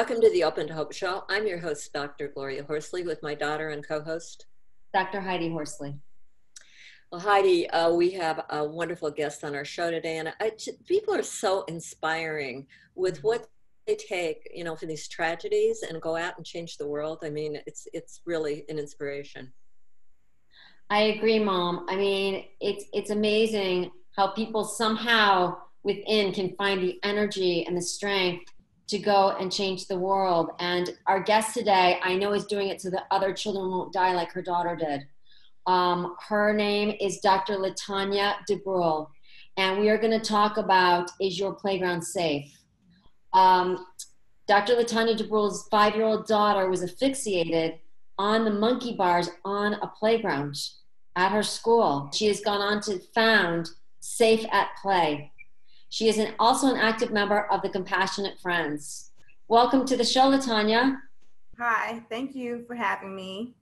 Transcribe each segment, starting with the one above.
Welcome to the Open to Hope Show. I'm your host, Dr. Gloria Horsley, with my daughter and co host, Dr. Heidi Horsley. Well, Heidi, uh, we have a wonderful guest on our show today, and I, people are so inspiring with what they take, you know, for these tragedies and go out and change the world. I mean, it's it's really an inspiration. I agree, Mom. I mean, it's it's amazing how people somehow within can find the energy and the strength to go and change the world. And our guest today, I know, is doing it so that other children won't die like her daughter did. Um, her name is Dr. Latanya DeBruhl, and we are going to talk about Is Your Playground Safe? Um, Dr. Latanya DeBruhl's five year old daughter was asphyxiated on the monkey bars on a playground at her school. She has gone on to found Safe at Play. She is an, also an active member of the Compassionate Friends. Welcome to the show, Latanya. Hi, thank you for having me.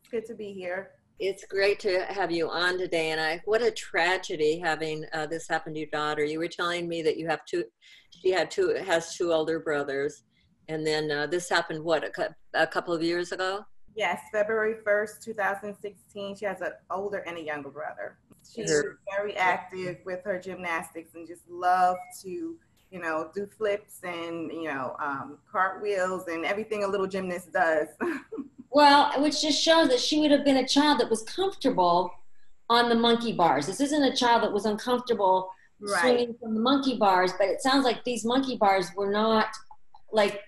It's good to be here. It's great to have you on today, and I what a tragedy having uh, this happen to your daughter. You were telling me that you have two, she had two has two older brothers, and then uh, this happened what a, a couple of years ago. Yes, February first, two thousand sixteen. She has an older and a younger brother. She's her, very active with her gymnastics and just love to you know do flips and you know um, cartwheels and everything a little gymnast does. Well, which just shows that she would have been a child that was comfortable on the monkey bars. This isn't a child that was uncomfortable right. swinging from the monkey bars, but it sounds like these monkey bars were not like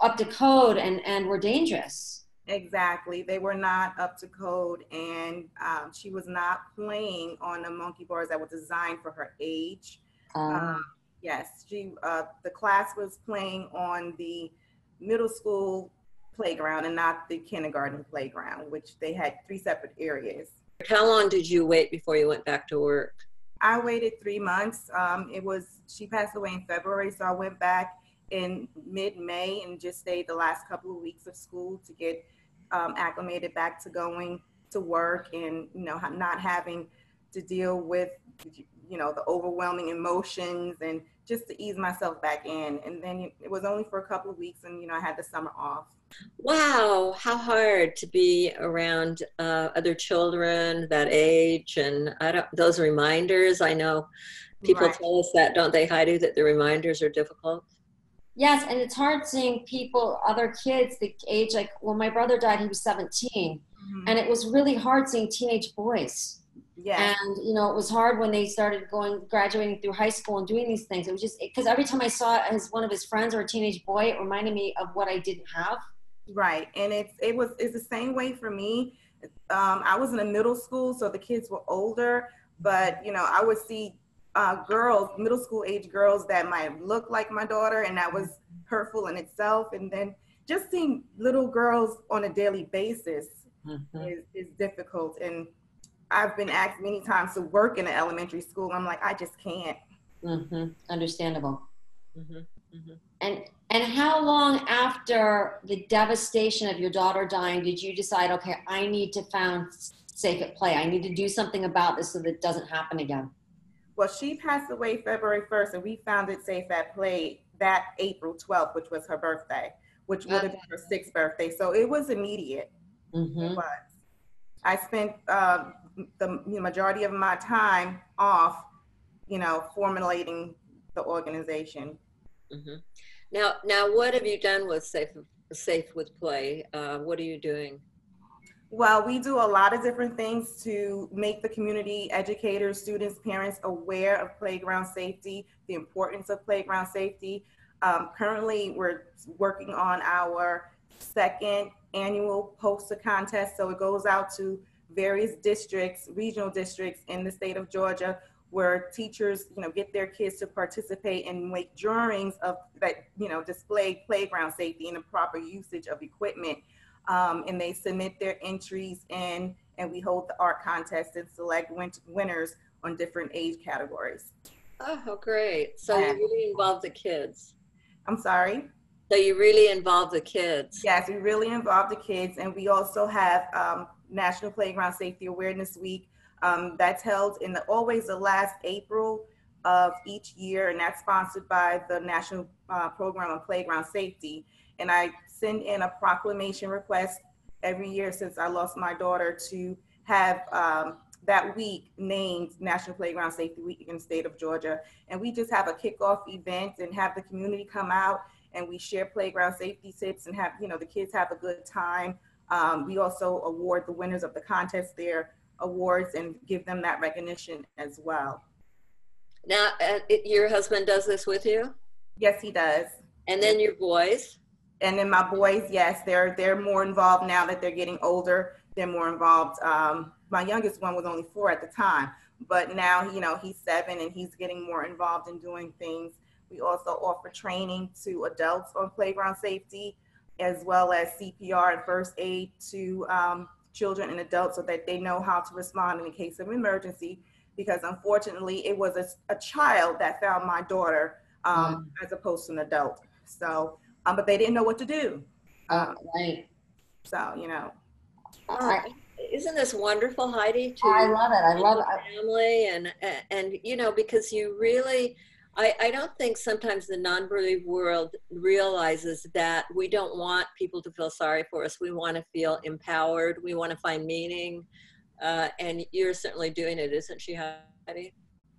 up to code and, and were dangerous. Exactly. They were not up to code, and um, she was not playing on the monkey bars that were designed for her age. Um, um, yes, she. Uh, the class was playing on the middle school playground and not the kindergarten playground, which they had three separate areas. How long did you wait before you went back to work? I waited three months. Um, it was she passed away in February, so I went back in mid-May and just stayed the last couple of weeks of school to get um, acclimated back to going to work and you know not having to deal with you know the overwhelming emotions and just to ease myself back in. And then it was only for a couple of weeks, and you know I had the summer off. Wow, how hard to be around uh, other children that age, and I don't those reminders. I know people right. tell us that, don't they, Heidi? That the reminders are difficult. Yes, and it's hard seeing people, other kids, the age like when my brother died, he was 17, mm-hmm. and it was really hard seeing teenage boys yeah. And you know, it was hard when they started going graduating through high school and doing these things. It was just because every time I saw as one of his friends or a teenage boy, it reminded me of what I didn't have. Right, and it's it was it's the same way for me. Um, I was in a middle school, so the kids were older, but you know, I would see uh, girls, middle school age girls that might look like my daughter, and that was hurtful in itself. And then just seeing little girls on a daily basis mm-hmm. is, is difficult. And I've been asked many times to work in an elementary school. I'm like, I just can't. Mm-hmm. Understandable. Mm-hmm. Mm-hmm. And and how long after the devastation of your daughter dying did you decide, okay, I need to found safe at play. I need to do something about this so that it doesn't happen again. Well, she passed away February 1st, and we founded Safe at Play that April 12th, which was her birthday, which would have been her sixth birthday. So it was immediate. Mm-hmm. It was. I spent uh, the majority of my time off, you know, formulating the organization. Mm-hmm. Now, now, what have you done with Safe Safe with Play? Uh, what are you doing? Well, we do a lot of different things to make the community, educators, students, parents aware of playground safety, the importance of playground safety. Um, currently, we're working on our second annual poster contest. So it goes out to various districts, regional districts in the state of Georgia, where teachers, you know, get their kids to participate and make drawings of that, you know, display playground safety and the proper usage of equipment. Um, and they submit their entries in, and we hold the art contest and select win- winners on different age categories. Oh, great! So you really involve the kids. I'm sorry. So you really involve the kids. Yes, we really involve the kids, and we also have um, National Playground Safety Awareness Week. Um, that's held in the always the last April of each year, and that's sponsored by the National uh, program on playground safety, and I send in a proclamation request every year since I lost my daughter to have um, that week named National Playground Safety Week in the state of Georgia. And we just have a kickoff event and have the community come out and we share playground safety tips and have, you know, the kids have a good time. Um, we also award the winners of the contest their awards and give them that recognition as well. Now, uh, your husband does this with you? Yes, he does. And then your boys? And then my boys, yes, they're they're more involved now that they're getting older. They're more involved. Um, my youngest one was only four at the time, but now you know he's seven and he's getting more involved in doing things. We also offer training to adults on playground safety, as well as CPR and first aid to um, children and adults so that they know how to respond in the case of emergency. Because unfortunately, it was a, a child that found my daughter um, mm. as opposed to an adult. So, um, but they didn't know what to do. Um, right. So, you know. Uh, isn't this wonderful, Heidi? To I love it. I love it. Family and and you know because you really I, I don't think sometimes the non-believe world realizes that we don't want people to feel sorry for us. We want to feel empowered. We want to find meaning. Uh, and you're certainly doing it, isn't she, Heidi?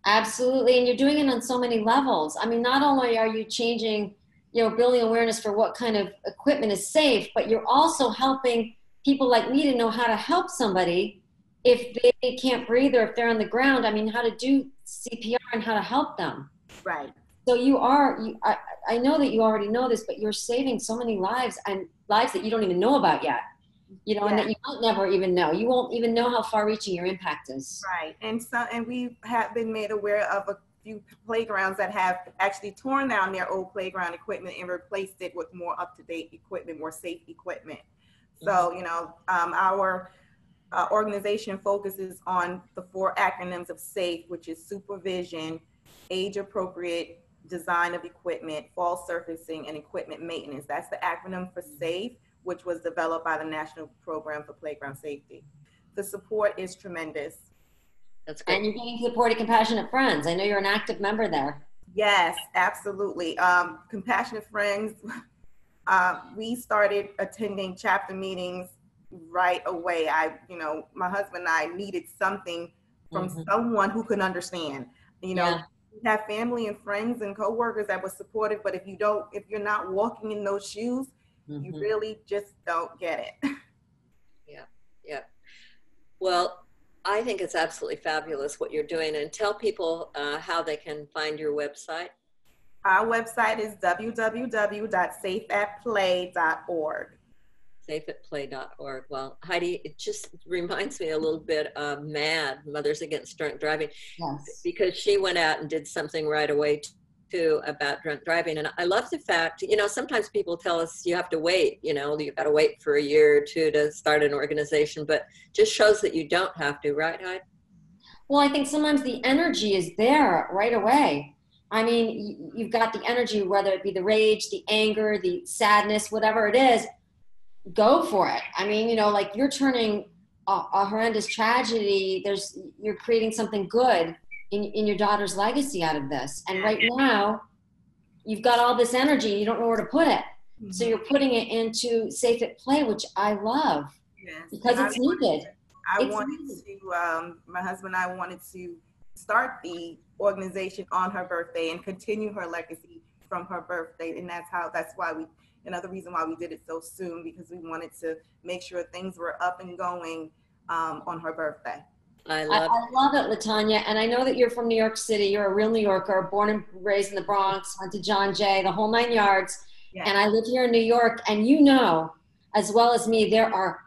Absolutely. And you're doing it on so many levels. I mean, not only are you changing, you know, building awareness for what kind of equipment is safe, but you're also helping people like me to know how to help somebody if they can't breathe or if they're on the ground. I mean, how to do CPR and how to help them. Right. So you are, you, I, I know that you already know this, but you're saving so many lives and lives that you don't even know about yet. You know, yeah. and that you won't never even know. You won't even know how far-reaching your impact is. Right, and so and we have been made aware of a few playgrounds that have actually torn down their old playground equipment and replaced it with more up-to-date equipment, more safe equipment. So mm-hmm. you know, um, our uh, organization focuses on the four acronyms of SAFE, which is supervision, age appropriate design of equipment, fall surfacing, and equipment maintenance. That's the acronym for SAFE, which was developed by the National Program for Playground Safety. The support is tremendous. That's great. And you're getting supported Compassionate Friends. I know you're an active member there. Yes, absolutely. Um, Compassionate Friends, uh, we started attending chapter meetings right away. I, you know, my husband and I needed something from mm-hmm. someone who could understand. You know, yeah have family and friends and coworkers that were supportive, but if you don't, if you're not walking in those shoes, mm-hmm. you really just don't get it. Yeah, yeah. Well, I think it's absolutely fabulous what you're doing, and tell people uh, how they can find your website. Our website is www.safeatplay.org safeatplay.org. Well, Heidi, it just reminds me a little bit of MAD, Mothers Against Drunk Driving, yes. because she went out and did something right away too about drunk driving. And I love the fact, you know, sometimes people tell us you have to wait, you know, you've got to wait for a year or two to start an organization, but just shows that you don't have to, right, Heidi? Well, I think sometimes the energy is there right away. I mean, you've got the energy, whether it be the rage, the anger, the sadness, whatever it is, go for it. I mean, you know, like you're turning a, a horrendous tragedy. There's you're creating something good in in your daughter's legacy out of this. And right now, you've got all this energy. You don't know where to put it. Mm-hmm. So you're putting it into Safe at Play, which I love yes. because it's I needed. I it's wanted needed. to. Um, my husband and I wanted to start the organization on her birthday and continue her legacy from her birthday, and that's how. That's why we another reason why we did it so soon because we wanted to make sure things were up and going um, on her birthday. I love, I, I love it, Latanya. And I know that you're from New York City. You're a real New Yorker, born and raised in the Bronx, went to John Jay, the whole nine yards. Yes. And I live here in New York. And you know, as well as me, there are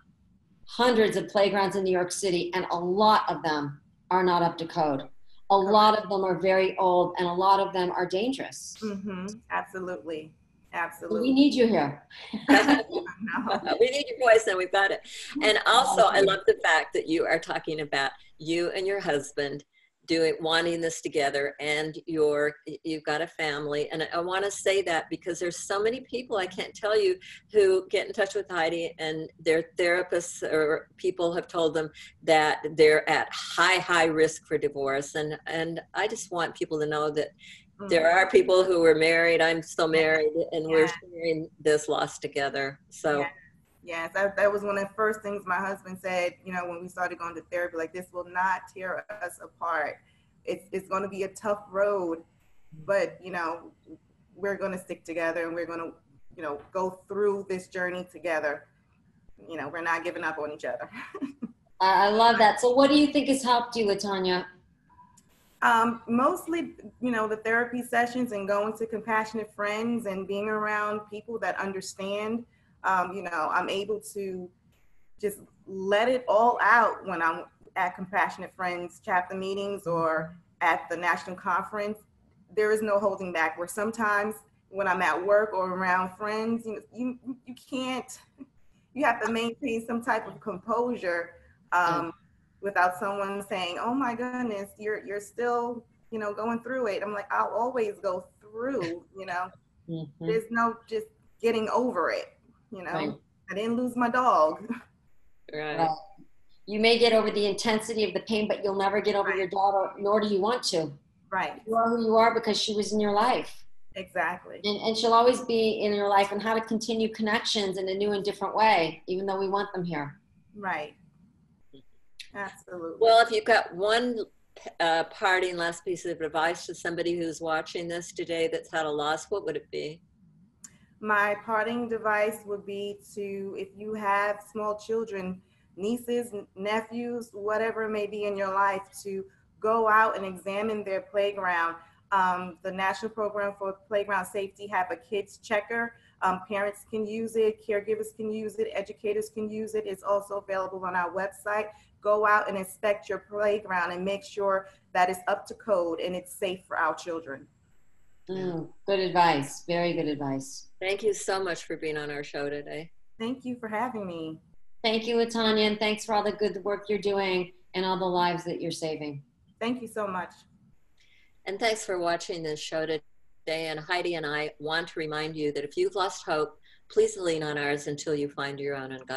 hundreds of playgrounds in New York City, and a lot of them are not up to code. A lot of them are very old, and a lot of them are dangerous. Mm-hmm. Absolutely. Absolutely. We need you here. we need your voice and we've got it. And also, I love the fact that you are talking about you and your husband doing wanting this together and you're you've got a family and i want to say that because there's so many people i can't tell you who get in touch with heidi and their therapists or people have told them that they're at high high risk for divorce and and i just want people to know that there mm. are people who were married. I'm still married, and we're sharing this loss together. So, Yeah. Yes, that, that was one of the first things my husband said, you know, when we started going to therapy, like this will not tear us apart. It's, it's going to be a tough road, but, you know, we're going to stick together and we're going to, you know, go through this journey together. You know, we're not giving up on each other. I I love that. So, what do you think has helped you, Latanya? Um, mostly, you know, the therapy sessions and going to compassionate friends and being around people that understand. Um, you know, I'm able to just let it all out when I'm at compassionate friends chapter meetings or at the national conference. There is no holding back. Where sometimes when I'm at work or around friends, you you you can't. You have to maintain some type of composure. Um, without someone saying, "Oh my goodness, you're you're still, you know, going through it." I'm like, I'll always go through, you know. Mhm. There's no just getting over it, you know. Right. I didn't lose my dog. right. Right. You may get over the intensity of the pain, but you'll never get over Right. your daughter, nor do you want to. right. You are who you are because she was in your life. Exactly. And, and she'll always be in your life and how to continue connections in a new and different way, even though we want them here. Right. Absolutely. Well, if you've got one uh, parting last piece of advice to somebody who's watching this today that's had a loss, what would it be? my parting device would be to if you have small children nieces nephews whatever it may be in your life to go out and examine their playground um, the national program for playground safety have a kids checker um, parents can use it caregivers can use it educators can use it it's also available on our website go out and inspect your playground and make sure that it's up to code and it's safe for our children Mm, good advice. Very good advice. Thank you so much for being on our show today. thank you for having me Thank you, Latanya, and thanks for all the good work you're doing and all the lives that you're saving. thank you so much And thanks for watching this show today. And Heidi and I want to remind you that if you've lost hope, please lean on ours until you find your own. God